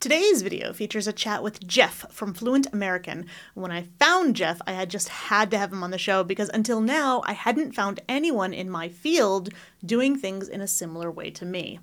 Today's video features a chat with Geoff from Fluent American. When I found Geoff, I had just had to have him on the show because until now, I hadn't found anyone in my field doing things in a similar way to me.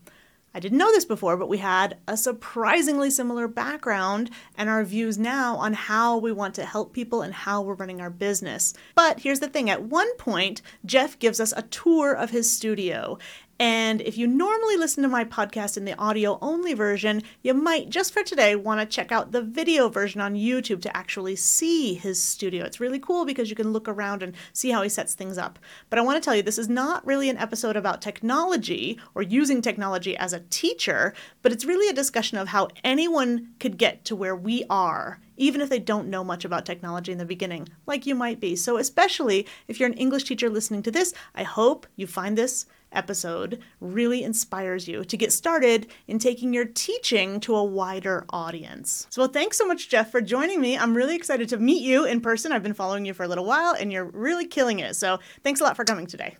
I didn't know this before, but we had a surprisingly similar background and our views now on how we want to help people and how we're running our business. But here's the thing at one point, Geoff gives us a tour of his studio, and if you normally listen to my podcast in the audio only version, you might just for today want to check out the video version on YouTube to actually see his studio. It's really cool because you can look around and see how he sets things up. But I want to tell you, this is not really an episode about technology or using technology as a teacher, but it's really a discussion of how anyone could get to where we are even if they don't know much about technology in the beginning, like you might be. So, especially if you're an English teacher listening to this, I hope you find this episode really inspires you to get started in taking your teaching to a wider audience. So, well, thanks so much, Geoff, for joining me. I'm really excited to meet you in person. I've been following you for a little while and you're really killing it. So, thanks a lot for coming today.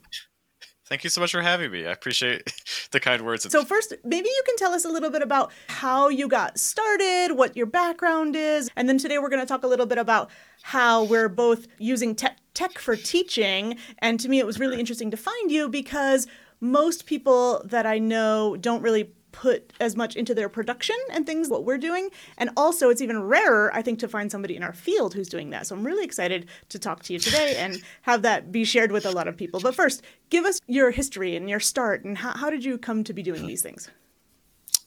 Thank you so much for having me. I appreciate the kind words. So, first, maybe you can tell us a little bit about how you got started, what your background is, and then today we're going to talk a little bit about how we're both using tech, tech for teaching. And to me, it was really interesting to find you because most people that I know don't really put as much into their production and things what we're doing. And also it's even rarer i think to find somebody in our field who's doing that. So i'm really excited to talk to you today and have that be shared with a lot of people. But first give us your history and your start and how, how did you come to be doing these things?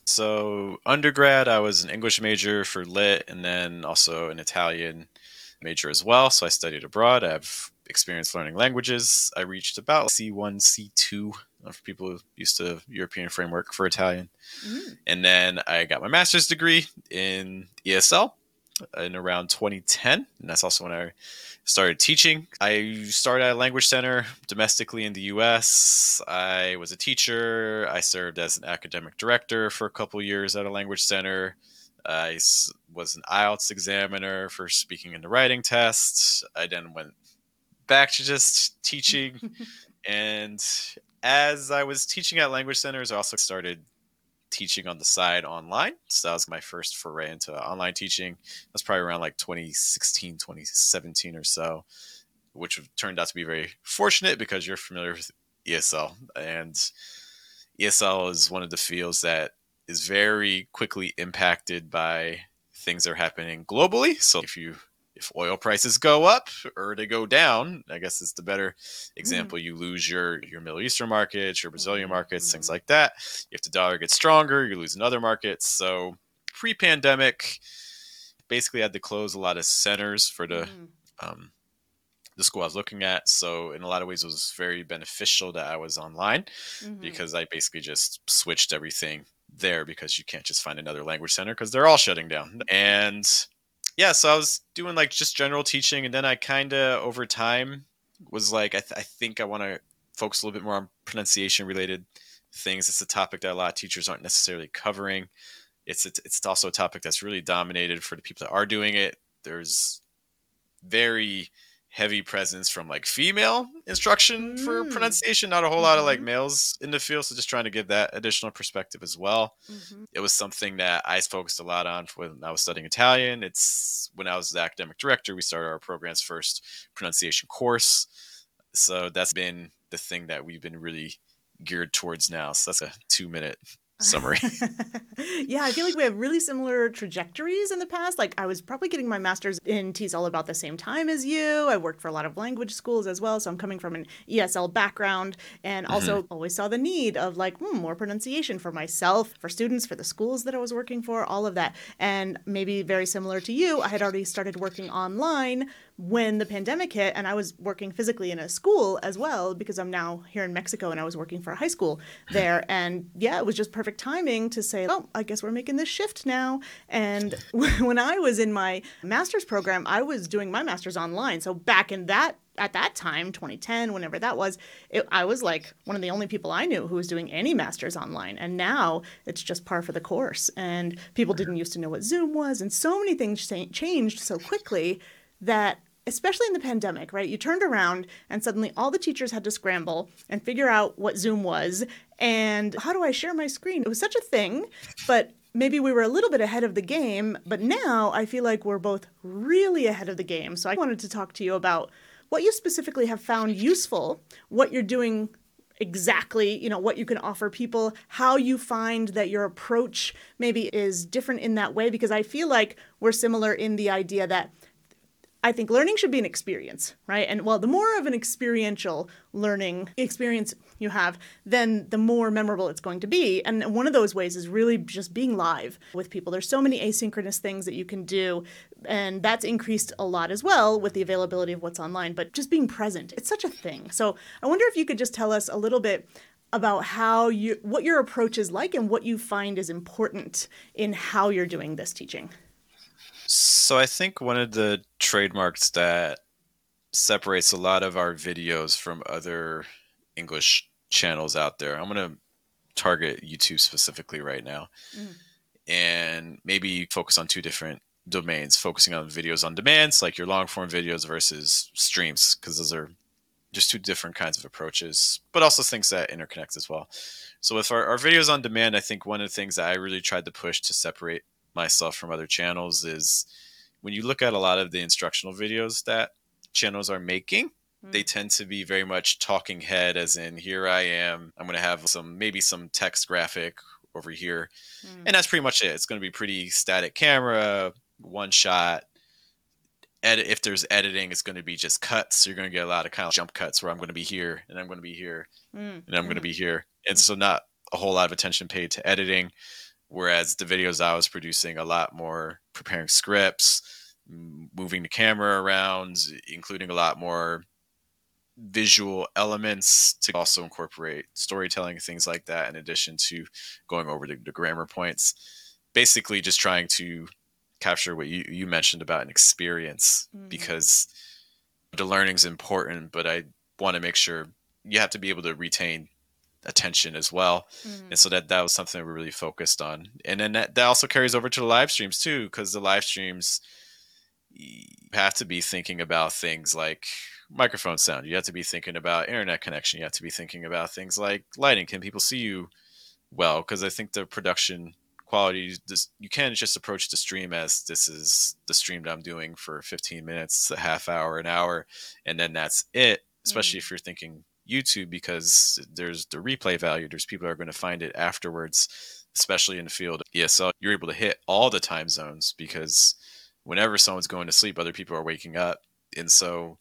So undergrad i was an english major for lit and then also an italian major as well. So i studied abroad. I have experience learning languages. I reached about c1 c2 uh, for people who used to European framework for Italian. Mm. And then I got my master's degree in ESL in around 2010, and that's also when I started teaching. I started at a language center domestically in the US. I was a teacher. I served as an academic director for a couple years at a language center. I was an IELTS examiner for speaking and the writing tests. I then went back to just teaching and as I was teaching at language centers, I also started teaching on the side online. So that was my first foray into online teaching. That's probably around like 2016, 2017 or so, which turned out to be very fortunate because you're familiar with ESL. And ESL is one of the fields that is very quickly impacted by things that are happening globally. So if you if oil prices go up or they go down, I guess it's the better example. Mm. You lose your your Middle Eastern markets, your Brazilian mm-hmm. markets, mm. things mm-hmm. like that. If the dollar gets stronger, you lose in other markets. So pre-pandemic, basically had to close a lot of centers for the mm. um, the school I was looking at. So in a lot of ways, it was very beneficial that I was online mm-hmm. because I basically just switched everything there because you can't just find another language center because they're all shutting down and yeah, so I was doing like just general teaching, and then I kind of over time was like, I, th- I think I want to focus a little bit more on pronunciation related things. It's a topic that a lot of teachers aren't necessarily covering. It's it's, it's also a topic that's really dominated for the people that are doing it. There's very heavy presence from like female instruction mm. for pronunciation not a whole lot of like mm-hmm. males in the field so just trying to give that additional perspective as well mm-hmm. it was something that i focused a lot on when i was studying italian it's when i was the academic director we started our program's first pronunciation course so that's been the thing that we've been really geared towards now so that's a two minute summary. yeah, I feel like we have really similar trajectories in the past. Like I was probably getting my master's in TESOL about the same time as you. I worked for a lot of language schools as well, so I'm coming from an ESL background and also mm-hmm. always saw the need of like hmm, more pronunciation for myself, for students, for the schools that I was working for, all of that. And maybe very similar to you, I had already started working online when the pandemic hit and I was working physically in a school as well because I'm now here in Mexico and I was working for a high school there. And yeah it was just perfect timing to say oh I guess we're making this shift now. And when I was in my master's program I was doing my master's online. So back in that at that time 2010 whenever that was it, I was like one of the only people I knew who was doing any masters online. And now it's just par for the course. And people didn't used to know what Zoom was. And so many things changed so quickly that especially in the pandemic, right? You turned around and suddenly all the teachers had to scramble and figure out what Zoom was and how do I share my screen? It was such a thing, but maybe we were a little bit ahead of the game, but now I feel like we're both really ahead of the game. So I wanted to talk to you about what you specifically have found useful, what you're doing exactly, you know, what you can offer people, how you find that your approach maybe is different in that way because I feel like we're similar in the idea that I think learning should be an experience, right? And well, the more of an experiential learning experience you have, then the more memorable it's going to be. And one of those ways is really just being live with people. There's so many asynchronous things that you can do, and that's increased a lot as well with the availability of what's online, but just being present, it's such a thing. So I wonder if you could just tell us a little bit about how you what your approach is like and what you find is important in how you're doing this teaching. So I think one of the trademarks that separates a lot of our videos from other English channels out there. I'm going to target YouTube specifically right now. Mm. And maybe focus on two different domains, focusing on videos on demands, like your long form videos versus streams, because those are just two different kinds of approaches, but also things that interconnect as well. So with our, our videos on demand, I think one of the things that I really tried to push to separate myself from other channels is when you look at a lot of the instructional videos that channels are making, mm. they tend to be very much talking head, as in, here I am. I'm going to have some, maybe some text graphic over here. Mm. And that's pretty much it. It's going to be pretty static camera, one shot. Edit, if there's editing, it's going to be just cuts. You're going to get a lot of kind of jump cuts where I'm going to be here and I'm going to be here mm. and I'm going to be here. And so, not a whole lot of attention paid to editing. Whereas the videos I was producing, a lot more preparing scripts, moving the camera around, including a lot more visual elements to also incorporate storytelling, things like that, in addition to going over the, the grammar points. Basically, just trying to capture what you, you mentioned about an experience mm-hmm. because the learning is important, but I want to make sure you have to be able to retain attention as well. Mm-hmm. And so that that was something that we really focused on. And then that, that also carries over to the live streams too, because the live streams you have to be thinking about things like microphone sound. You have to be thinking about internet connection. You have to be thinking about things like lighting. Can people see you well? Because I think the production quality this, you can't just approach the stream as this is the stream that I'm doing for 15 minutes, a half hour, an hour, and then that's it. Especially mm-hmm. if you're thinking YouTube because there's the replay value. There's people that are going to find it afterwards, especially in the field of ESL. You're able to hit all the time zones because whenever someone's going to sleep, other people are waking up. And so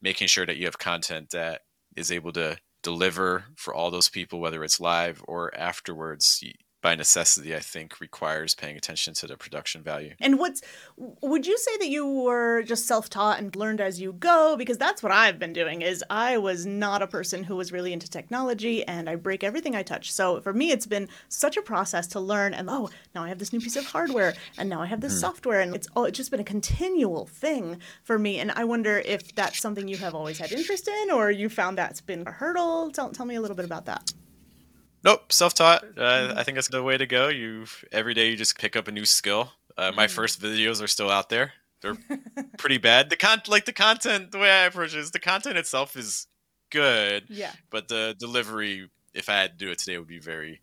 making sure that you have content that is able to deliver for all those people, whether it's live or afterwards, by necessity, I think requires paying attention to the production value. And what's would you say that you were just self-taught and learned as you go? Because that's what I've been doing. Is I was not a person who was really into technology, and I break everything I touch. So for me, it's been such a process to learn. And oh, now I have this new piece of hardware, and now I have this mm. software, and it's oh, it's just been a continual thing for me. And I wonder if that's something you have always had interest in, or you found that's been a hurdle. Tell tell me a little bit about that. Nope, self-taught. Uh, mm-hmm. I think that's the way to go. You every day you just pick up a new skill. Uh, my mm-hmm. first videos are still out there. They're pretty bad. The con like the content, the way I approach it is the content itself is good. Yeah. But the delivery, if I had to do it today, would be very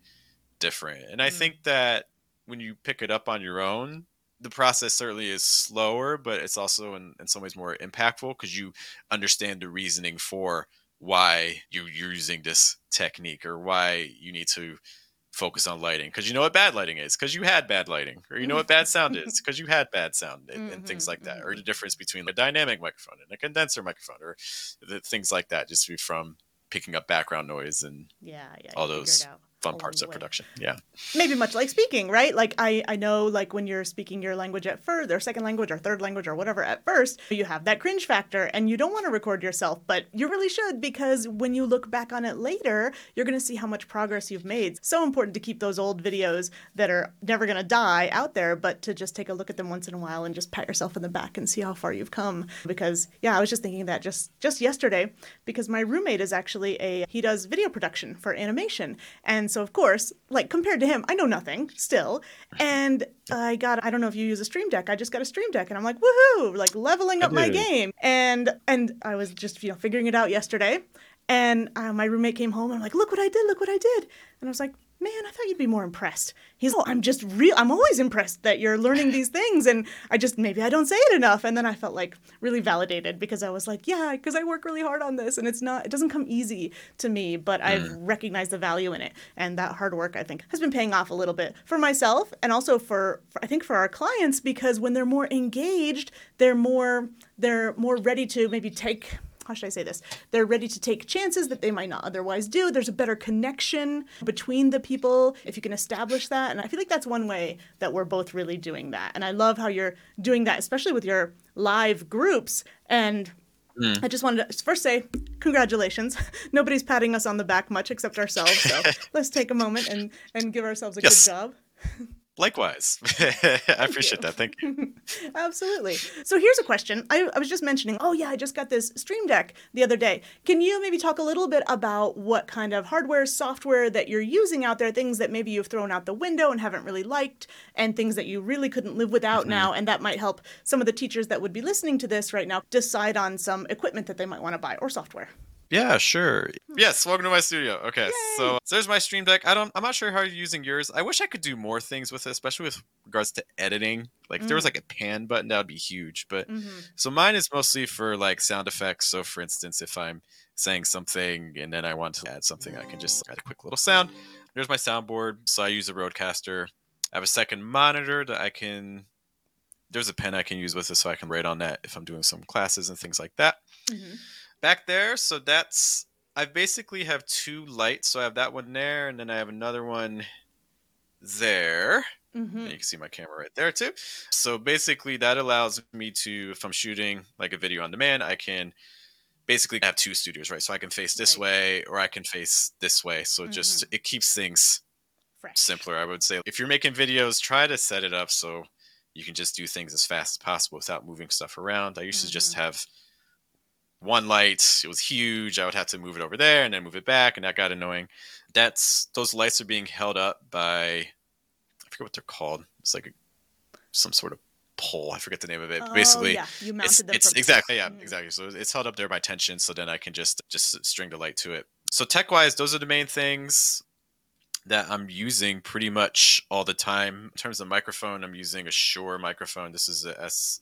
different. And I mm. think that when you pick it up on your own, the process certainly is slower, but it's also in, in some ways more impactful because you understand the reasoning for why you, you're using this technique or why you need to focus on lighting because you know what bad lighting is because you had bad lighting or you know what bad sound is because you had bad sound and, mm-hmm, and things like that mm-hmm. or the difference between a dynamic microphone and a condenser microphone or the, things like that just from picking up background noise and yeah, yeah all those fun oh, parts of production. Yeah. Maybe much like speaking, right? Like I, I know like when you're speaking your language at first or second language or third language or whatever at first, you have that cringe factor and you don't want to record yourself, but you really should because when you look back on it later, you're going to see how much progress you've made. So important to keep those old videos that are never going to die out there, but to just take a look at them once in a while and just pat yourself in the back and see how far you've come because yeah, I was just thinking that just just yesterday because my roommate is actually a he does video production for animation. And so, of course, like compared to him, I know nothing still. And I got, I don't know if you use a Stream Deck. I just got a Stream Deck and I'm like, woohoo, like leveling up my game. And, and I was just, you know, figuring it out yesterday. And uh, my roommate came home and I'm like, look what I did, look what I did. And I was like, man, I thought you'd be more impressed. He's, oh, I'm just real. I'm always impressed that you're learning these things. And I just, maybe I don't say it enough. And then I felt like really validated because I was like, yeah, because I work really hard on this and it's not, it doesn't come easy to me, but mm. I've recognized the value in it. And that hard work, I think, has been paying off a little bit for myself and also for, for I think, for our clients because when they're more engaged, they're more, they're more ready to maybe take how should I say this? They're ready to take chances that they might not otherwise do. There's a better connection between the people if you can establish that. And I feel like that's one way that we're both really doing that. And I love how you're doing that, especially with your live groups. And Mm. I just wanted to first say congratulations. Nobody's patting us on the back much except ourselves. So let's take a moment and, and give ourselves a yes. good job. Likewise. I appreciate that. Thank you. Absolutely. So here's a question. I, I, was just mentioning, oh, yeah, I just got this Stream Deck the other day. Can you maybe talk a little bit about what kind of hardware, software that you're using out there, things that maybe you've thrown out the window and haven't really liked, and things that you really couldn't live without mm-hmm. now? And that might help some of the teachers that would be listening to this right now decide on some equipment that they might want to buy or software. Yeah, sure. Yes, welcome to my studio. Okay, so, so, there's my Stream Deck. I don't. I'm not sure how you're using yours. I wish I could do more things with it, especially with regards to editing. Like, mm. if there was mm. like a pan button, that would be huge. But mm-hmm. so mine is mostly for like sound effects. So, for instance, if I'm saying something and then I want to add something, I can just add a quick little sound. There's my soundboard. So I use a Rodecaster. I have a second monitor that I can. There's a pen I can use with it, so I can write on that if I'm doing some classes and things like that. Mm-hmm back there. So that's I basically have two lights. So I have that one there, and then I have another one there. Mm-hmm. And you can see my camera right there too. So basically, that allows me to, if I'm shooting like a video on demand, I can basically have two studios, right? So I can face this right. way or I can face this way. So mm-hmm. just it keeps things Fresh. simpler. I would say if you're making videos, try to set it up so you can just do things as fast as possible without moving stuff around. I used mm-hmm. to just have one light it was huge i would have to move it over there and then move it back and that got annoying that's those lights are being held up by i forget what they're called it's like a, some sort of pole i forget the name of it oh, basically yeah. you mounted it's, them it's exactly yeah mm-hmm. exactly so it's held up there by tension so then i can just just string the light to it so tech wise those are the main things that i'm using pretty much all the time in terms of microphone i'm using a Shure microphone this is a s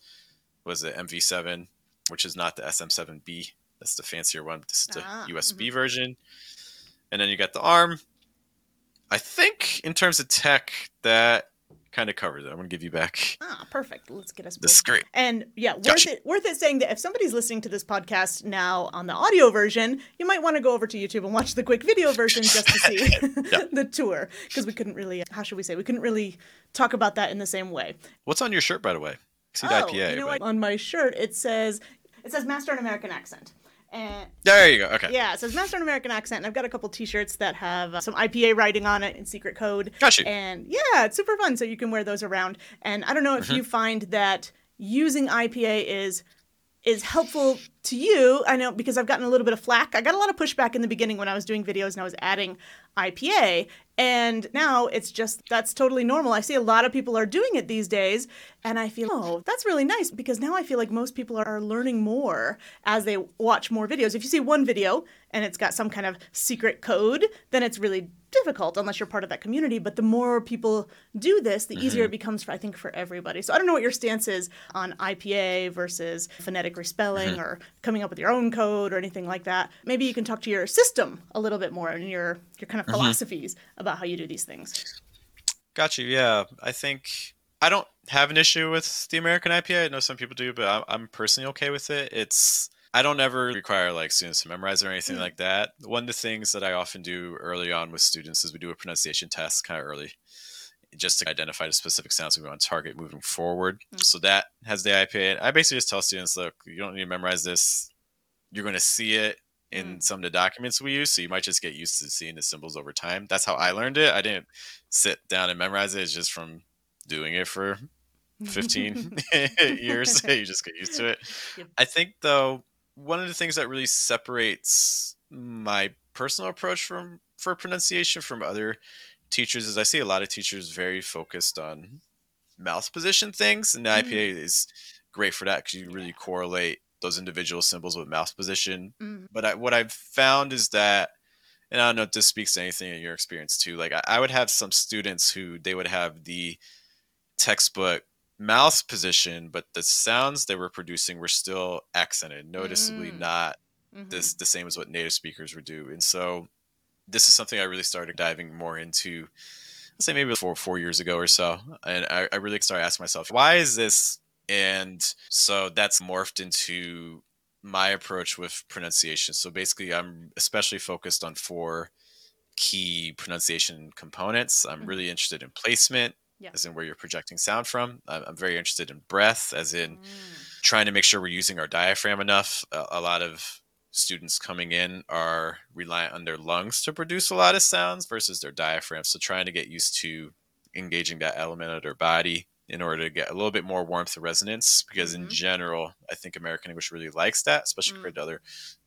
was it mv7 which is not the SM7B. That's the fancier one. This is the ah, USB mm-hmm. version. And then you got the ARM. I think in terms of tech, that kind of covers it. I'm gonna give you back. Ah, perfect. Let's get us. This is great. And yeah, worth it. Worth it saying that if somebody's listening to this podcast now on the audio version, you might want to go over to YouTube and watch the quick video version just to see the tour because we couldn't really. How should we say? We couldn't really talk about that in the same way. What's on your shirt, by the way? See oh, IPA. You know what? On my shirt, it says it says Master an American Accent. And there you go. Okay. Yeah, it says Master an American Accent. And I've got a couple T-shirts that have uh, some IPA writing on it in secret code. Gotcha. And yeah, it's super fun. So you can wear those around. And I don't know if mm-hmm. you find that using IPA is is helpful to you. I know because I've gotten a little bit of flack. I got a lot of pushback in the beginning when I was doing videos and I was adding IPA. And now it's just that's totally normal. I see a lot of people are doing it these days. And I feel, oh, that's really nice because now I feel like most people are learning more as they watch more videos. If you see one video and it's got some kind of secret code, then it's really difficult unless you're part of that community. But the more people do this, the easier mm-hmm. it becomes, for, I think, for everybody. So I don't know what your stance is on IPA versus phonetic respelling mm-hmm. or coming up with your own code or anything like that. Maybe you can talk to your system a little bit more and your your kind of mm-hmm. philosophies about how you do these things. Got you. Yeah, I think I don't have an issue with the American IPA. I know some people do, but I'm personally okay with it. It's I don't ever require like students to memorize or anything mm. like that. One of the things that I often do early on with students is we do a pronunciation test kind of early just to identify the specific sounds we want to target moving forward. Mm. So that has the IPA. I basically just tell students, look, you don't need to memorize this. You're going to see it in mm. some of the documents we use. So you might just get used to seeing the symbols over time. That's how I learned it. I didn't sit down and memorize it. It's just from doing it for 15 years. you just get used to it. Yep. I think though, one of the things that really separates my personal approach from for pronunciation from other teachers is I see a lot of teachers very focused on mouth position things, and the mm. IPA is great for that because you really correlate those individual symbols with mouth position. Mm. But I, what I've found is that and I don't know if this speaks to anything in your experience too. Like I, I would have some students who they would have the textbook mouth position, but the sounds they were producing were still accented, noticeably Mm. not Mhm. this the same as what native speakers would do. And so this is something I really started diving more into, let's say maybe four four years ago or so. And I, I really started asking myself, why is this? And so that's morphed into my approach with pronunciation. So basically I'm especially focused on four key pronunciation components. I'm really interested in placement, Yeah. as in where you're projecting sound from. I'm, I'm very interested in breath, as in Mm. trying to make sure we're using our diaphragm enough. A, a lot of students coming in are reliant on their lungs to produce a lot of sounds versus their diaphragm. So trying to get used to engaging that element of their body in order to get a little bit more warmth and resonance. Because in Mhm. general, I think American English really likes that, especially Mm. compared to other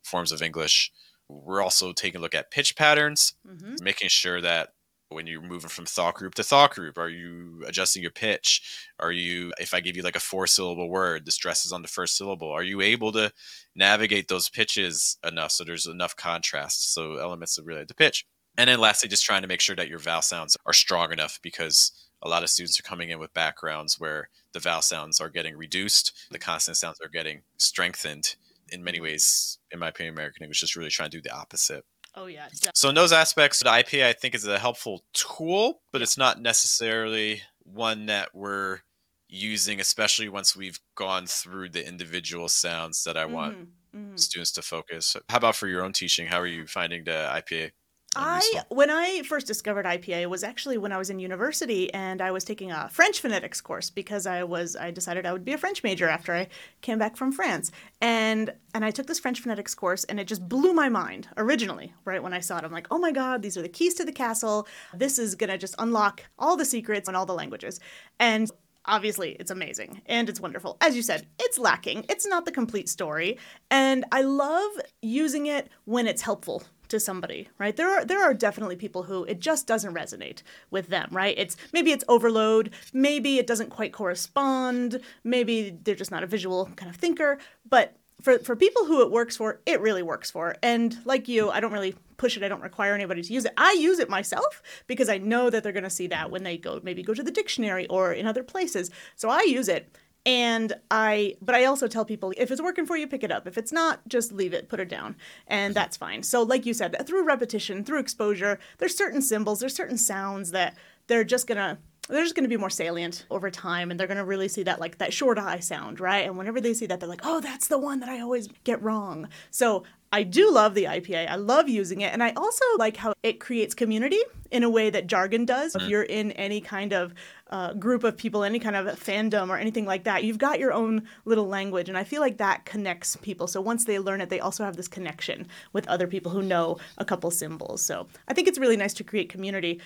forms of English. We're also taking a look at pitch patterns Mhm. making sure that when you're moving from thought group to thought group, are you adjusting your pitch? Are you, if I give you like a four syllable word, the stress is on the first syllable. Are you able to navigate those pitches enough so there's enough contrast? So elements that to pitch. And then lastly, just trying to make sure that your vowel sounds are strong enough because a lot of students are coming in with backgrounds where the vowel sounds are getting reduced, the consonant sounds are getting strengthened. In many ways, in my opinion, American English is really trying to do the opposite. Oh yeah. So in those aspects, the IPA I think is a helpful tool, but it's not necessarily one that we're using, especially once we've gone through the individual sounds that I want Mhm. Mhm. students to focus. How about for your own teaching? How are you finding the IPA? I when I first discovered IPA was actually when I was in university and I was taking a French phonetics course because I was I decided I would be a French major after I came back from France. And and I took this French phonetics course and it just blew my mind originally, right when I saw it. I'm like, "Oh my god, these are the keys to the castle. This is going to just unlock all the secrets and all the languages." And obviously it's amazing and it's wonderful as you said it's lacking it's not the complete story and i love using it when it's helpful to somebody right there are there are definitely people who it just doesn't resonate with them right it's maybe it's overload maybe it doesn't quite correspond maybe they're just not a visual kind of thinker but for, for people who it works for, it really works for. And like you, I don't really push it. I don't require anybody to use it. I use it myself because I know that they're going to see that when they go, maybe go to the dictionary or in other places. So I use it. And I, but I also tell people if it's working for you, pick it up. If it's not, just leave it, put it down, and mm-hmm. that's fine. So, like you said, through repetition, through exposure, there's certain symbols, there's certain sounds that they're just gonna they're just going to be more salient over time. And they're going to really see that like that short eye sound right? And whenever they see that they're like oh that's the one that i always get wrong. So i do love the ipa i love using it and i also like how it creates community in a way that jargon does. If you're in any kind of uh, group of people any kind of fandom or anything like that you've got your own little language and i feel like that connects people. So once they learn it they also have this connection with other people who know a couple symbols. So i think it's really nice to create community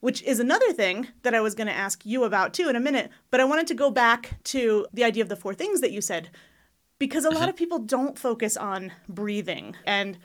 which is another thing that I was going to ask you about too in a minute. But I wanted to go back to the idea of the four things that you said, because a lot of people don't focus on breathing. And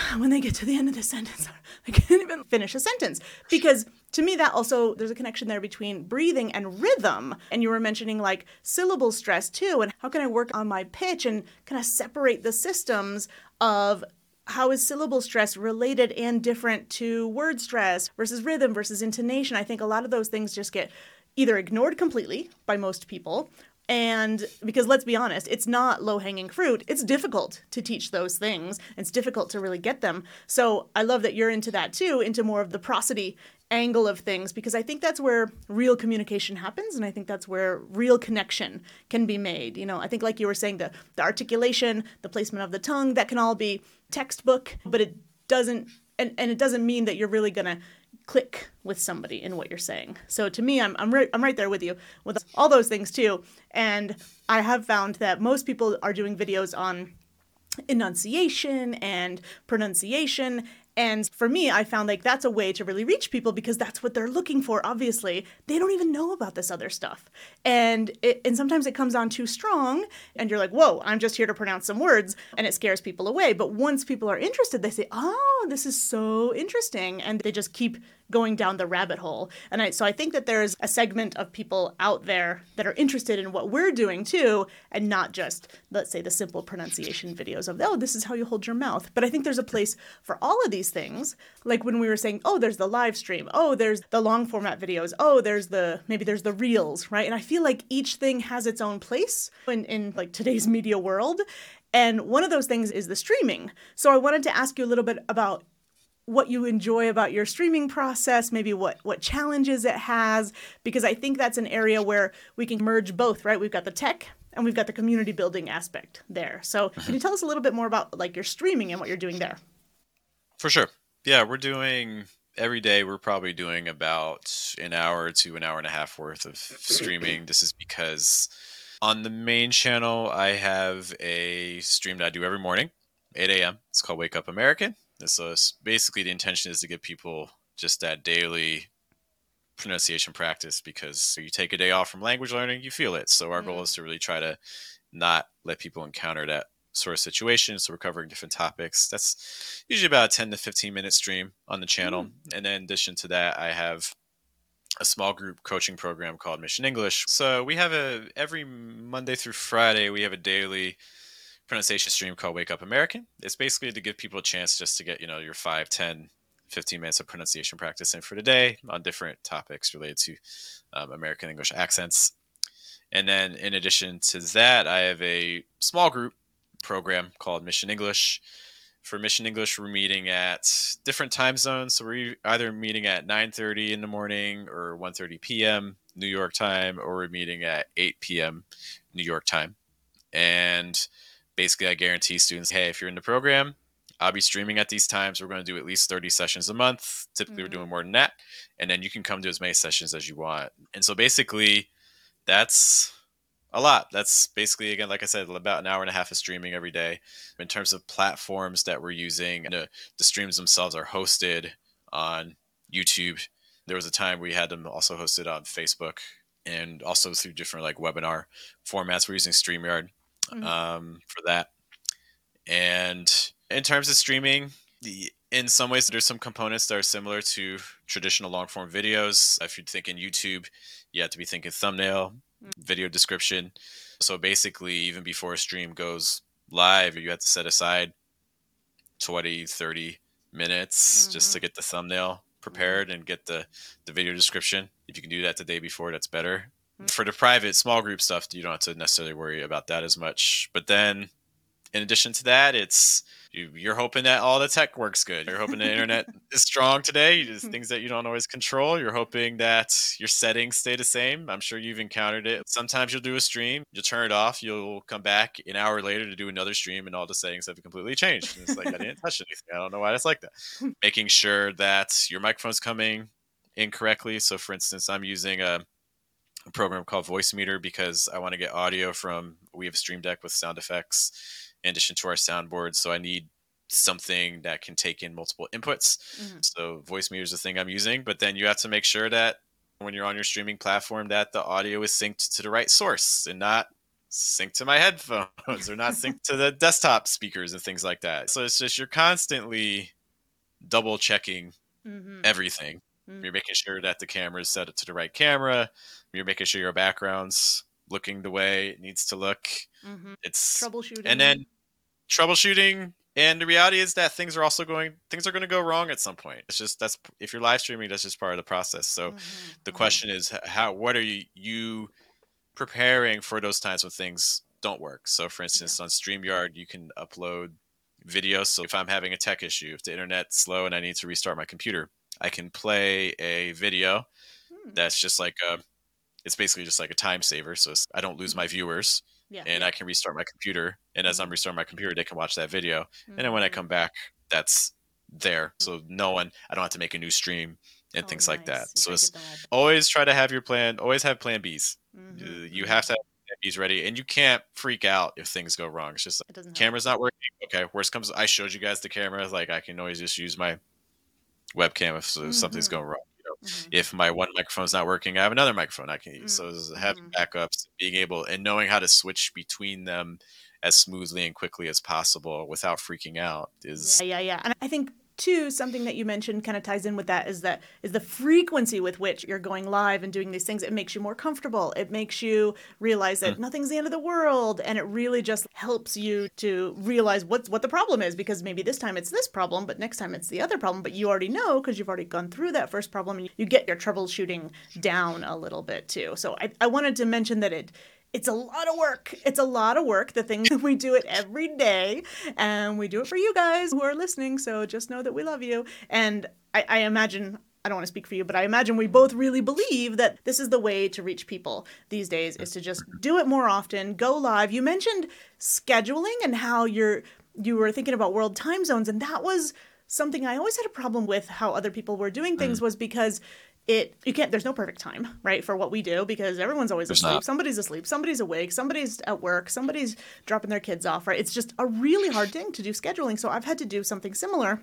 when they get to the end of the sentence, they can't even finish a sentence. Because to me, that also, there's a connection there between breathing and rhythm. And you were mentioning like syllable stress too. And how can I work on my pitch and kind of separate the systems of how is syllable stress related and different to word stress versus rhythm versus intonation? I think a lot of those things just get either ignored completely by most people. And because let's be honest, it's not low hanging fruit. It's difficult to teach those things. It's difficult to really get them. So I love that you're into that too, into more of the prosody angle of things, because I think that's where real communication happens. And I think that's where real connection can be made. You know, I think, like you were saying, the, the articulation, the placement of the tongue, that can all be textbook, but it doesn't, and, and it doesn't mean that you're really going to click with somebody in what you're saying. So to me, I'm I'm right I'm right there with you with all those things too. And I have found that most people are doing videos on enunciation and pronunciation and for me i found like that's a way to really reach people because that's what they're looking for obviously. They don't even know about this other stuff. And it, and sometimes it comes on too strong and you're like whoa i'm just here to pronounce some words and it scares people away. But once people are interested they say oh this is so interesting. And they just keep going down the rabbit hole. And I, so I think that there's a segment of people out there that are interested in what we're doing too, and not just, let's say, the simple pronunciation videos of, oh, this is how you hold your mouth. But I think there's a place for all of these things. Like when we were saying, oh, there's the live stream, oh, there's the long format videos, oh, there's the, maybe there's the reels, right? And I feel like each thing has its own place in, in like today's media world. And one of those things is the streaming. So I wanted to ask you a little bit about what you enjoy about your streaming process, maybe what what challenges it has, because I think that's an area where we can merge both, right? We've got the tech and we've got the community building aspect there. So can you mm-hmm. tell us a little bit more about like your streaming and what you're doing there? For sure. Yeah, we're doing every day we're probably doing about an hour to an hour and a half worth of streaming. This is because on the main channel I have a stream that I do every morning, 8 a.m. It's called Wake Up American so basically, the intention is to give people just that daily pronunciation practice because you take a day off from language learning, you feel it. So our mm. goal is to really try to not let people encounter that sort of situation. So we're covering different topics. That's usually about a 10 to 15 minute stream on the channel. Mm. And then in addition to that, I have a small group coaching program called Mission English. So we have a every Monday through Friday, we have a daily pronunciation stream called Wake Up American. It's basically to give people a chance just to get, you know, your 5, 10, 15 minutes of pronunciation practice in for today on different topics related to um, American English accents. And then in addition to that, I have a small group program called Mission English. For Mission English, we're meeting at different time zones. So we're either meeting at 9:30 in the morning or 1:30 p.m. New York time, or we're meeting at 8 p.m. New York time. And basically I guarantee students, hey, if you're in the program, I'll be streaming at these times. We're going to do at least 30 sessions a month. Typically, mm-hmm. we're doing more than that. And then you can come to as many sessions as you want. And so basically, that's a lot. That's basically, again, like I said, about an hour and a half of streaming every day. In terms of platforms that we're using, the, the streams themselves are hosted on YouTube. There was a time we had them also hosted on Facebook and also through different like webinar formats. We're using StreamYard mm-hmm. um, for that. And in terms of streaming, the, in some ways, there's some components that are similar to traditional long form videos. If you're thinking YouTube, you have to be thinking thumbnail, mm-hmm. video description. So basically, even before a stream goes live, you have to set aside 20, 30 minutes mm-hmm. just to get the thumbnail prepared and get the, the video description. If you can do that the day before, that's better. For the private small group stuff, you don't have to necessarily worry about that as much. But then, in addition to that, it's you, are hoping that all the tech works good. You're hoping the internet is strong today. Just things that you don't always control. You're hoping that your settings stay the same. I'm sure you've encountered it. Sometimes you'll do a stream, you'll turn it off, you'll come back an hour later to do another stream, and all the settings have completely changed. And it's like I didn't touch anything. I don't know why it's like that. Making sure that your microphone's coming incorrectly. So, for instance, I'm using a a program called Voicemeeter because I want to get audio from we have a Stream Deck with sound effects in addition to our soundboard. So I need something that can take in multiple inputs. Mm-hmm. So Voicemeeter is the thing I'm using, but then you have to make sure that when you're on your streaming platform that the audio is synced to the right source and not synced to my headphones or not synced to the desktop speakers and things like that. So it's just you're constantly double checking mm-hmm. everything. Mm-hmm. You're making sure that the camera is set up to the right camera, you're making sure your background's looking the way it needs to look. Mm-hmm. It's troubleshooting, and then troubleshooting. And the reality is that things are also going things are going to go wrong at some point. It's just that's if you're live streaming, that's just part of the process. So mm-hmm. the mm-hmm. question is how what are you, you preparing for those times when things don't work? So for instance, yeah. on StreamYard, you can upload videos. So if I'm having a tech issue, if the internet's slow and I need to restart my computer, I can play a video hmm. that's just like a it's basically just like a time saver. So I don't lose my mm-hmm. viewers. Yeah. And I can restart my computer. And as I'm mm-hmm. restarting my computer, they can watch that video. Mm-hmm. And then when I mm-hmm. come back, that's there. So no one, I don't have to make a new stream and oh, things nice. like that. So it's always try to have your plan, always have plan Bs. Mm-hmm. You have to have plan Bs ready and you can't freak out if things go wrong. It's just like, camera's not working. Okay. Worst comes, I showed you guys the camera. Like I can always just use my webcam if mm-hmm. something's going wrong. Mm-hmm. If my one microphone's not working, I have another microphone I can use. Mm-hmm. So having backups, being able and knowing how to switch between them as smoothly and quickly as possible without freaking out is yeah, yeah, yeah. And I think two, something that you mentioned kind of ties in with that is that is the frequency with which you're going live and doing these things. It makes you more comfortable. It makes you realize that mm. nothing's the end of the world, and it really just helps you to realize what's what the problem is because maybe this time it's this problem, but next time it's the other problem. But you already know because you've already gone through that first problem, and you get your troubleshooting down a little bit too. So I, I wanted to mention that it it's a lot of work. It's a lot of work. The thing we do it every day, and we do it for you guys who are listening. So just know that we love you. And I, I imagine I don't want to speak for you, but I imagine we both really believe that this is the way to reach people these days is to just do it more often, go live. You mentioned scheduling and how you're you were thinking about world time zones and that was something I always had a problem with how other people were doing things mm. was because it you can't there's no perfect time right for what we do because everyone's always there's asleep. not. somebody's asleep. Somebody's awake. Somebody's at work. Somebody's dropping their kids off right? It's just a really hard thing to do scheduling. So i've had to do something similar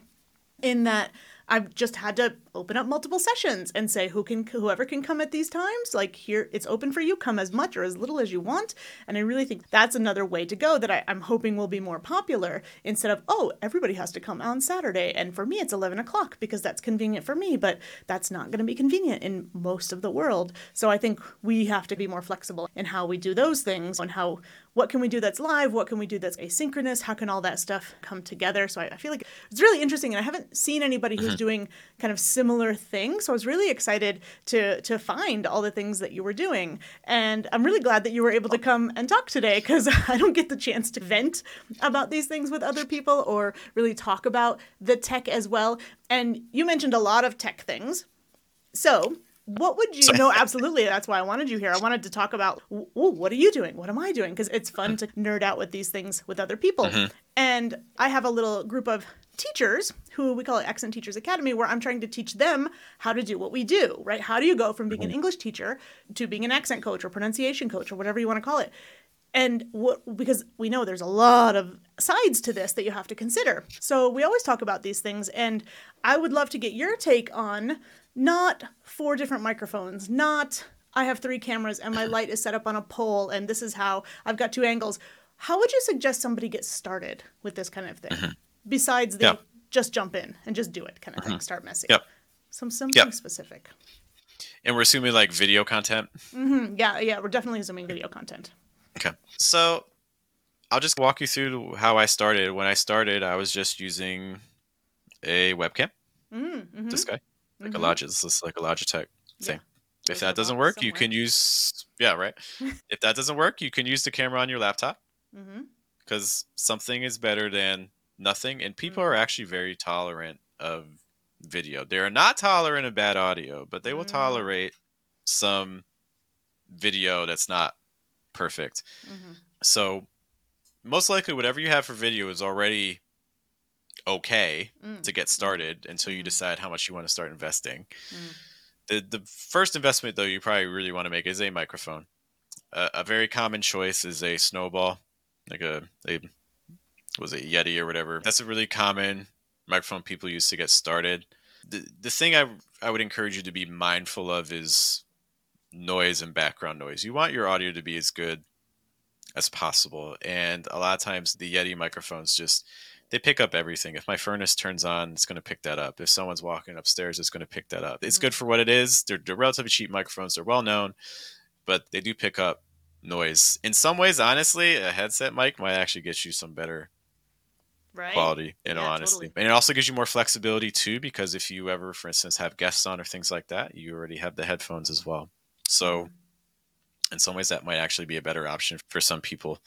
in that I've just had to open up multiple sessions and say who can whoever can come at these times like here it's open for you. Come as much or as little as you want. And I really think that's another way to go that I, am hoping will be more popular instead of oh everybody has to come on Saturday. And for me it's 11 o'clock because that's convenient for me but that's not going to be convenient in most of the world. So I think we have to be more flexible in how we do those things and how what can we do that's live? What can we do that's asynchronous? How can all that stuff come together? So I, I feel like it's really interesting and I haven't seen anybody who's mm-hmm. doing kind of similar things. So I was really excited to to find all the things that you were doing, and I'm really glad that you were able to come and talk today because I don't get the chance to vent about these things with other people or really talk about the tech as well. And you mentioned a lot of tech things, so what would you know absolutely that's why i wanted you here i wanted to talk about what are you doing what am i doing because it's fun to nerd out with these things with other people mm-hmm. and i have a little group of teachers who we call it Accent Teachers Academy, where I'm trying to teach them how to do what we do, right? How do you go from being an mm-hmm. English teacher to being an accent coach or pronunciation coach or whatever you want to call it? And what, because we know there's a lot of sides to this that you have to consider. So we always talk about these things. And I would love to get your take on not four different microphones, not I have three cameras and my light is set up on a pole and this is how I've got two angles. How would you suggest somebody get started with this kind of thing? Mm-hmm besides the yep. just jump in and just do it kind of mm-hmm. thing, start messy. Yep. Some something yep. specific. And we're assuming like video content. Mm-hmm. Yeah, yeah, we're definitely assuming video content. Okay, so I'll just walk you through how I started. When I started, I was just using a webcam. Mm-hmm. This guy, like mm-hmm. a Logitech, this is like a Logitech thing. Yeah. If that doesn't work, somewhere. you can use yeah, right. if that doesn't work, you can use the camera on your laptop. Because mm-hmm. something is better than nothing, and people are mm. actually very tolerant of video. They are not tolerant of bad audio, but they will mm. tolerate some video that's not perfect. Mm-hmm. So most likely whatever you have for video is already okay mm. to get started until you mm. decide how much you want to start investing. Mm. The the first investment though you probably really want to make is a microphone. Uh, a very common choice is a snowball, like a, a was it Yeti or whatever. That's a really common microphone people use to get started. The the thing I I would encourage you to be mindful of is noise and background noise. You want your audio to be as good as possible. And a lot of times the Yeti microphones just they pick up everything. If my furnace turns on, it's going to pick that up. If someone's walking upstairs, it's going to pick that up. It's mm-hmm. good for what it is. They're, they're relatively cheap microphones. They're well known, but they do pick up noise. In some ways, honestly, a headset mic might actually get you some better right. quality, you know, yeah, honestly. Totally. And it also gives you more flexibility too, because if you ever, for instance, have guests on or things like that, you already have the headphones as well. So, mm-hmm. in some ways, that might actually be a better option for some people.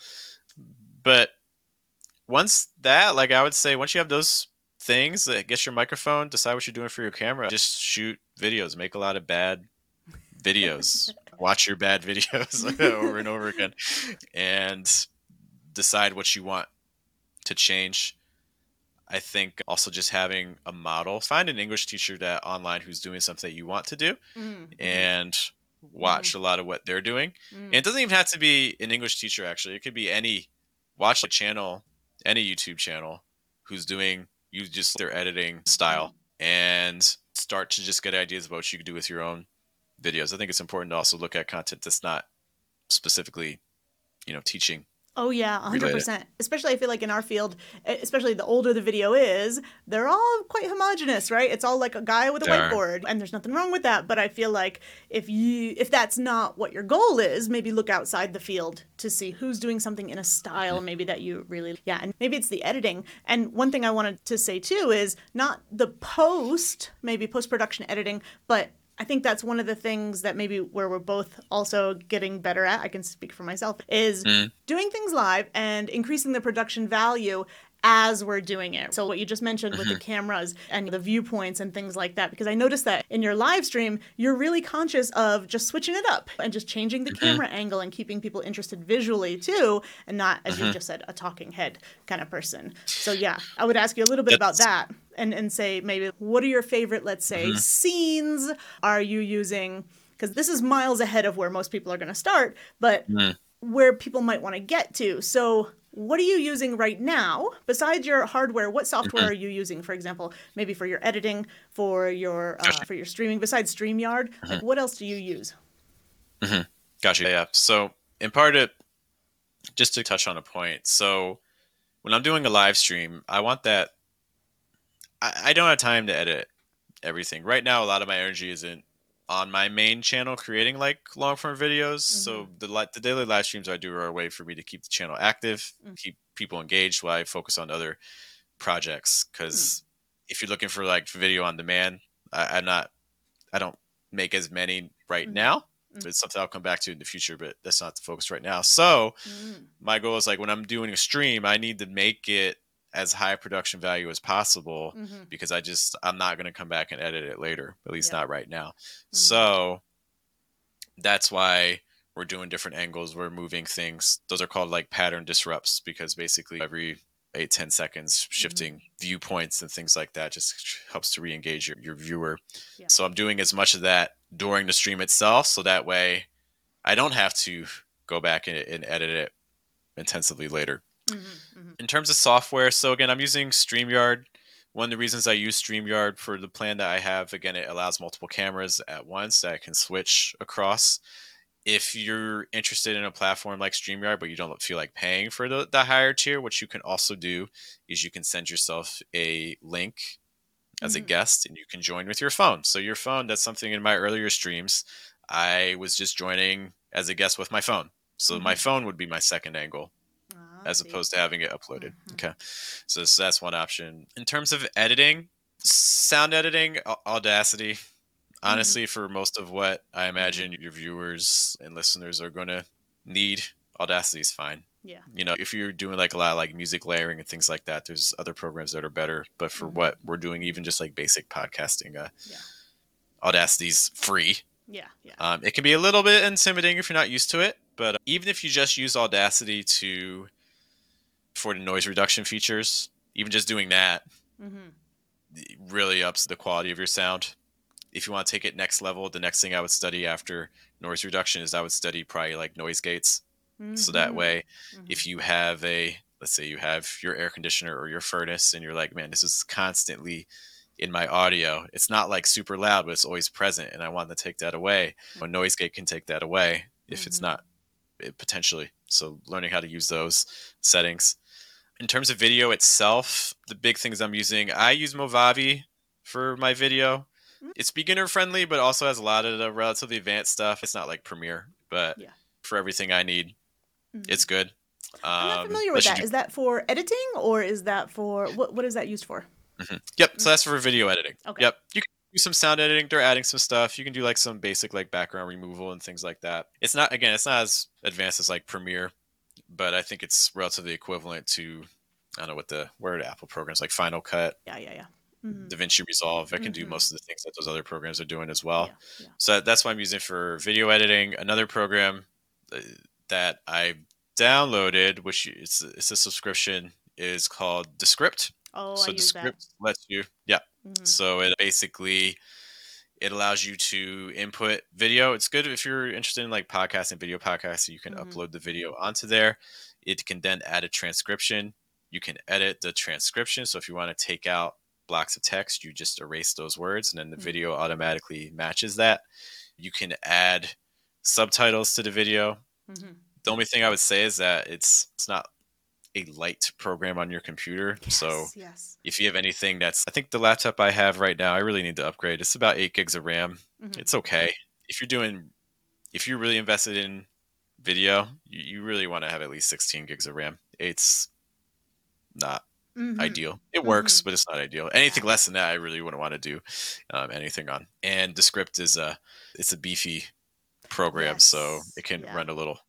But once that, like I would say, once you have those things, uh, get your microphone, decide what you're doing for your camera, just shoot videos, make a lot of bad videos, watch your bad videos over and over again, and decide what you want to change. I think also just having a model, find an English teacher that online who's doing something that you want to do mm-hmm. and watch mm-hmm. a lot of what they're doing. Mm-hmm. And it doesn't even have to be an English teacher actually. It could be any watch a channel, any YouTube channel who's doing you just their editing style and start to just get ideas about what you could do with your own videos. I think it's important to also look at content that's not specifically, you know, teaching Oh yeah, hundred relate it. percent. Especially I feel like in our field, especially the older the video is, they're all quite homogenous, right? It's all like a guy with a They are. whiteboard, and there's nothing wrong with that. But I feel like if you if that's not what your goal is, maybe look outside the field to see who's doing something in a style mm. maybe that you really yeah, and maybe it's the editing. And one thing I wanted to say too is not the post, maybe post production editing, but I think that's one of the things that maybe where we're both also getting better at. I can speak for myself is mm. doing things live and increasing the production value as we're doing it. So what you just mentioned with the mm-hmm. cameras and the viewpoints and things like that because I noticed that in your live stream you're really conscious of just switching it up and just changing the mm-hmm. camera angle and keeping people interested visually too and not as you mm-hmm. just said a talking head kind of person. So yeah, I would ask you a little bit about that and and say maybe what are your favorite let's say scenes are you using? Because this is miles ahead of where most people are going to start but mm. where people might want to get to. So what are you using right now besides your hardware what software are you using for example maybe for your editing for your uh, for your streaming besides StreamYard like what else do you use mm-hmm. Gotcha. Yeah. So, in part of just to touch on a point. So, when I'm doing a live stream, I want that. I, I don't have time to edit everything right now. A lot of my energy isn't on my main channel creating like long form videos. So the the daily live streams I do are a way for me to keep the channel active, keep people engaged while I focus on other projects. Because if you're looking for like video on demand, I, I'm not. I don't make as many right Mhm. now. Mhm. It's something I'll come back to in the future, but that's not the focus right now. So Mm. my goal is like when I'm doing a stream, I need to make it as high production value as possible Mhm. because I just I'm not going to come back and edit it later, at least Yeah. not right now. Mhm. So that's why we're doing different angles. We're moving things. Those are called like pattern disrupts because basically every eight ten seconds Mm-hmm. shifting viewpoints and things like that just helps to re-engage your, your viewer Yeah. so i'm doing as much of that during the stream itself so that way i don't have to go back and, and edit it intensively later Mhm. Mhm. in terms of software, so again, I'm using StreamYard. One of the reasons I use StreamYard for the plan that I have, again, it allows multiple cameras at once that I can switch across. If you're interested in a platform like StreamYard, but you don't feel like paying for the, the higher tier, what you can also do is you can send yourself a link as a Mhm. guest and you can join with your phone. So your phone, that's something in my earlier streams, I was just joining as a guest with my phone. So my Mhm. phone would be my second angle as opposed to having it uploaded. Mhm. Okay, so, so that's one option. In terms of editing, sound editing, Audacity. Honestly, for most of what I imagine your viewers and listeners are going to need, Audacity is fine. yeah You know, if you're doing like a lot of like music layering and things like that, there's other programs that are better. But for Mhm. what we're doing, even just like basic podcasting, uh, Yeah. Audacity's free. yeah yeah Um, it can be a little bit intimidating if you're not used to it, but even if you just use Audacity to for the noise reduction features, even just doing that hmm really ups the quality of your sound. If you want to take it next level, the next thing I would study after noise reduction is I would study probably like noise gates. So that Mhm. way, Mhm. if you have a let's say you have your air conditioner or your furnace and you're like, man, this is constantly in my audio. It's not like super loud, but it's always present, and I want to take that away. A noise gate can take that away if it's Mhm. not eh, potentially. So learning how to use those settings. In terms of video itself, the big things I'm using, I use Movavi for my video. Mm. It's beginner friendly, but also has a lot of the relatively advanced stuff. It's not like Premiere, but Yeah. for everything I need, Mhm. it's good. I'm not Um, familiar with that. do- Is that for editing or is that for what? What is that used for? Yep. So that's for video editing. Okay. Yep. You can do some sound editing. They're adding some stuff. You can do like some basic like background removal and things like that. It's not again, it's not as advanced as like Premiere, but I think it's relatively equivalent to I don't know what the where are Apple programs like Final Cut, Yeah, yeah, yeah. Mhm. DaVinci Resolve. I can do Mhm. most of the things that those other programs are doing as well. yeah, yeah. So that's why I'm using for video editing. Another program uh, that I downloaded, which it's it's a subscription, is called Descript. Oh, I so use that. Descript lets you, yeah. Mhm. So it basically it allows you to input video. It's good if you're interested in like podcasting, video podcasts. You can Mhm. upload the video onto there. It can then add a transcription. You can edit the transcription. So if you want to take out blocks of text, you just erase those words, and then the Mhm. video automatically matches that. You can add subtitles to the video. Mhm. The only thing I would say is that it's it's not a light program on your computer. Yes, so yes. if you have anything that's, I think the laptop I have right now, I really need to upgrade. It's about eight gigs of RAM. Mhm. It's okay. If you're doing, if you're really invested in video, you, you really want to have at least 16 gigs of RAM. It's not Mhm. ideal. It works, but it's not ideal. Anything less than that, I really wouldn't want to do um, anything on. And Descript is a, it's a beefy program, so it can yeah. run a little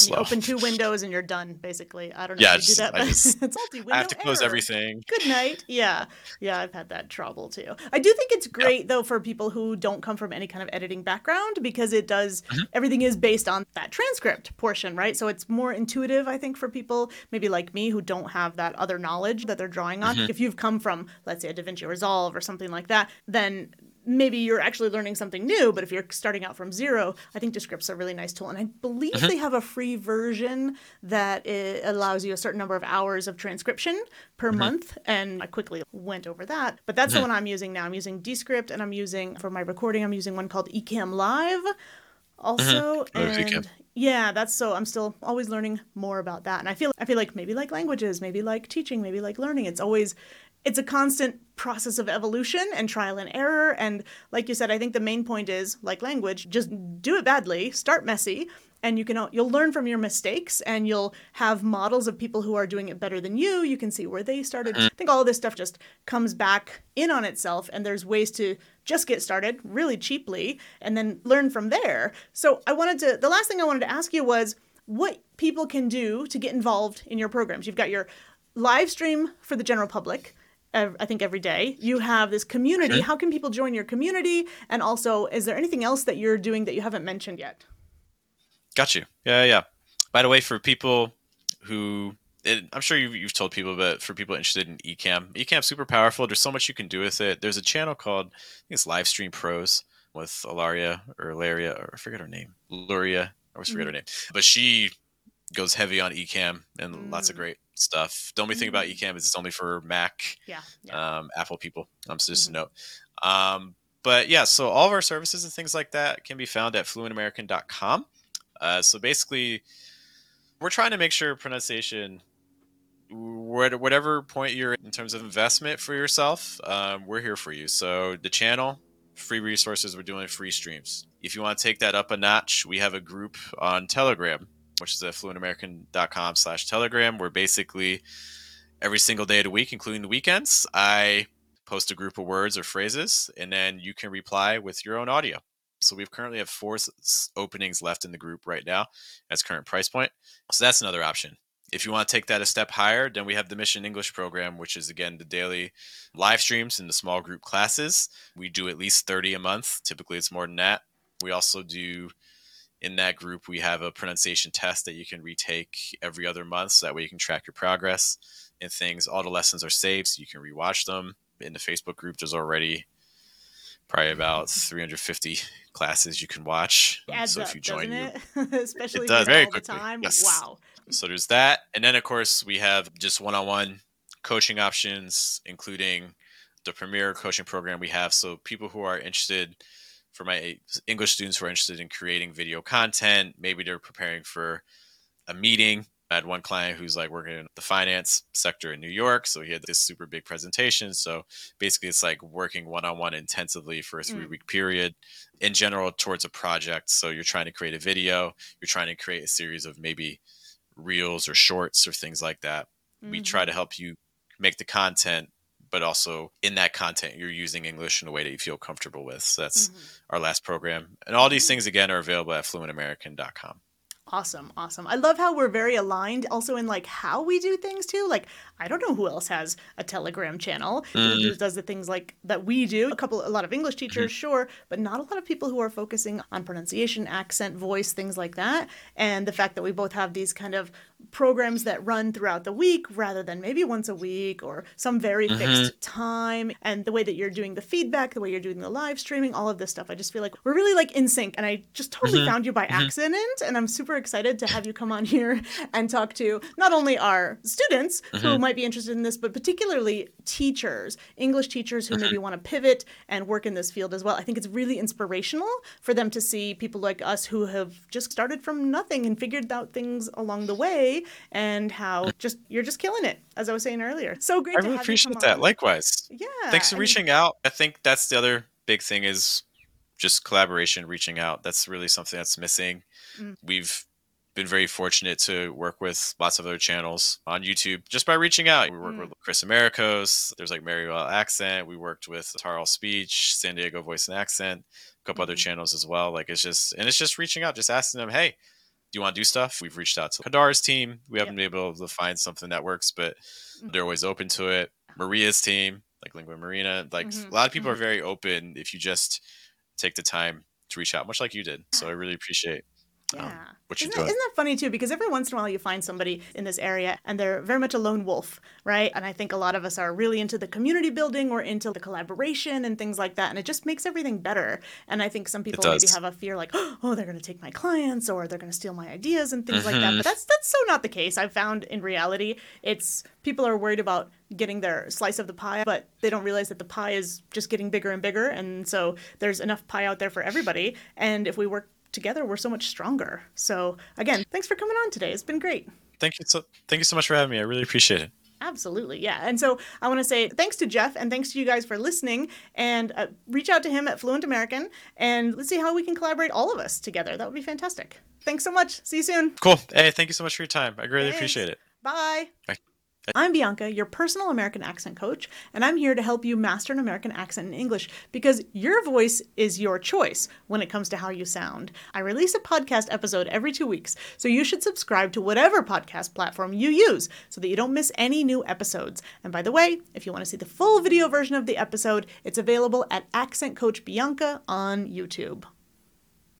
And you open two windows and you're done, basically. I don't know Yeah, if you do that, I but just- it's multi-window I have to close error. everything. Good night. Yeah. Yeah, I've had that trouble too. I do think it's great though for people who don't come from any kind of editing background because it does Mm-hmm. everything is based on that transcript portion, right? So it's more intuitive, I think, for people maybe like me who don't have that other knowledge that they're drawing on. Mm-hmm. If you've come from, let's say, a DaVinci Resolve or something like that, then maybe you're actually learning something new. But if you're starting out from zero, I think Descript's a really nice tool. And I believe Mm-hmm. they have a free version that it allows you a certain number of hours of transcription per Mm-hmm. month. And I quickly went over that. But that's the one I'm using now. I'm using Descript and I'm using, for my recording, I'm using one called Ecamm Live also. Oh, And yeah, that's so I'm still always learning more about that. And I feel I feel like maybe like languages, maybe like teaching, maybe like learning. It's always it's a constant process of evolution and trial and error. And like you said, I think the main point is like language, just do it badly, start messy, and you can you'll learn from your mistakes and you'll have models of people who are doing it better than you. You can see where they started. I think all of this stuff just comes back in on itself and there's ways to just get started really cheaply and then learn from there. So I wanted to the last thing I wanted to ask you was what people can do to get involved in your programs. You've got your live stream for the general public. I think every day you have this community. How can people join your community? And also, is there anything else that you're doing that you haven't mentioned yet? Got you. Yeah, yeah. By the way, for people who, it, I'm sure you've, you've told people, but for people interested in Ecamm, Ecamm's super powerful. There's so much you can do with it. There's a channel called, I think it's Livestream Pros with Alaria or Laria or I forget her name, Luria. I always forget her name. But she goes heavy on Ecamm and lots of Mm. great stuff. The only thing about Ecamm is it's only for Mac Yeah. yeah. um, Apple people. Um, so just Mhm. a note. Um, but yeah, so all of our services and things like that can be found at fluentamerican.com. Uh, so basically, we're trying to make sure pronunciation, whatever point you're in terms of investment for yourself, um, we're here for you. So the channel, free resources, we're doing free streams. If you want to take that up a notch, we have a group on Telegram, which is at fluentamerican.com slash telegram, where basically every single day of the week, including the weekends, I post a group of words or phrases, and then you can reply with your own audio. So we've currently have four openings left in the group right now. That's current price point. So that's another option. If you want to take that a step higher, then we have the Mission English program, which is again the daily live streams and the small group classes. We do at least 30 a month. Typically, it's more than that. We also do in that group, we have a pronunciation test that you can retake every other month. So that way you can track your progress and things. All the lessons are saved, so you can rewatch them. In the Facebook group, there's already probably about 350 classes you can watch. So up, if you join, you, it? Especially It does, very all the quickly, time. yes. Wow. so there's that and then of course we have just one-on-one coaching options including the premier coaching program we have so people who are interested for my english students who are interested in creating video content maybe they're preparing for a meeting I had one client who's like working in the finance sector in New York, so he had this super big presentation. So basically, it's like working one on one intensively for a three week period in general towards a project. So you're trying to create a video, you're trying to create a series of maybe reels or shorts or things like that. We Mhm. try to help you make the content, but also in that content, you're using English in a way that you feel comfortable with. So that's Mhm. our last program. And all these things, again, are available at fluentamerican.com. Awesome, awesome. I love how we're very aligned also in like how we do things too. Like I don't know who else has a Telegram channel who Mm. just does the things like that we do. A couple a lot of English teachers, Mm-hmm. sure, but not a lot of people who are focusing on pronunciation, accent, voice, things like that. And the fact that we both have these kind of programs that run throughout the week rather than maybe once a week or some very Mm-hmm. fixed time. And the way that you're doing the feedback, the way you're doing the live streaming, all of this stuff. I just feel like we're really like in sync. And I just totally Mm-hmm. found you by accident. And I'm super excited to have you come on here and talk to not only our students Mm-hmm. who might be interested in this, but particularly teachers, English teachers who Mm-hmm. maybe want to pivot and work in this field as well. I think it's really inspirational for them to see people like us who have just started from nothing and figured out things along the way and how just you're just killing it, as I was saying earlier. So great I to really appreciate that. on. Likewise. yeah. Thanks for and- reaching out. I think that's the other big thing is just collaboration, reaching out. That's really something that's missing. Mm. We've been very fortunate to work with lots of other channels on YouTube just by reaching out. We work Mm. with Chris Americos. There's like Maryville Accent. We worked with Tarle Speech, San Diego Voice and Accent, a couple other Mhm. channels as well. Like it's just and it's just reaching out, just asking them, hey, do you want to do stuff? We've reached out to Hadar's team. We haven't been able to find something that works, but Mhm. they're always open to it. Maria's team, like Linguamarina, like Mhm, a lot of people mhm. are very open if you just take the time to reach out, much like you did. So I really appreciate Yeah. what you're Isn't, that, isn't that funny too? Because every once in a while you find somebody in this area and they're very much a lone wolf, right? And I think a lot of us are really into the community building or into the collaboration and things like that. And it just makes everything better. And I think some people maybe have a fear like, oh, they're going to take my clients or they're going to steal my ideas and things like that. Mhm. But that's that's so not the case. I've found in reality, it's people are worried about getting their slice of the pie, but they don't realize that the pie is just getting bigger and bigger. And so there's enough pie out there for everybody. And if we work together, we're so much stronger. So again, thanks for coming on today. It's been great. Thank you so thank you so much for having me. I really appreciate it. Absolutely, yeah. And so I want to say thanks to Geoff and thanks to you guys for listening. And uh, reach out to him at Fluent American and let's see how we can collaborate all of us together. That would be fantastic. Thanks so much. See you soon. Cool. Hey, thank you so much for your time. I greatly Thanks. appreciate it. Bye. Bye. I'm Bianca, your personal American accent coach, and I'm here to help you master an American accent in English because your voice is your choice when it comes to how you sound. I release a podcast episode every two weeks, so you should subscribe to whatever podcast platform you use so that you don't miss any new episodes. And by the way, if you want to see the full video version of the episode, it's available at Accent Coach Bianca on YouTube.